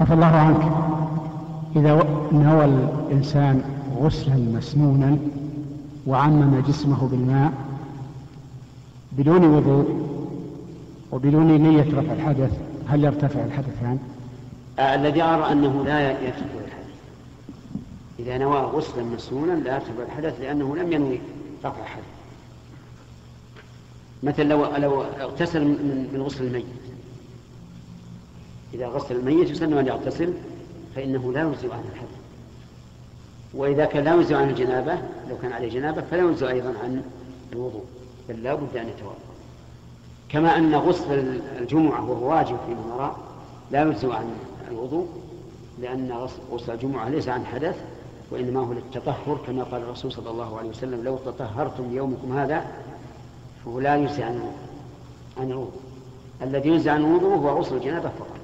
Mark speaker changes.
Speaker 1: عفى الله عنك. إذا نوى الإنسان غسلا مسنونا وعمم جسمه بالماء بدون وضوء وبدون نية رفع الحدث هل يرتفع الحدثان؟
Speaker 2: آه الذي أرى أنه لا يرتفع الحدث. إذا نوى غسلا مسنونا لا يرتفع الحدث لأنه لم ينوي رفع الحدث. مثل لو لو اغتسل من غسل الميت. إذا غسل الميت يسن أن يغتسل فإنه لا يجزئ عن الحدث وإذا كان لا يجزئ عن الجنابة لو كان عليه جنابة فلا يجزئ أيضا عن الوضوء بل لا بد أن يتوضأ. كما أن غسل الجمعة وهو واجب في نرى لا يجزئ عن الوضوء لأن غسل الجمعة ليس عن حدث وإنما هو للتطهر كما قال الرسول صلى الله عليه وسلم لو تطهرتم يومكم هذا فهو لا يجزي عن عن الوضوء. الذي يجزي عن الوضوء هو غسل الجنابة فقط.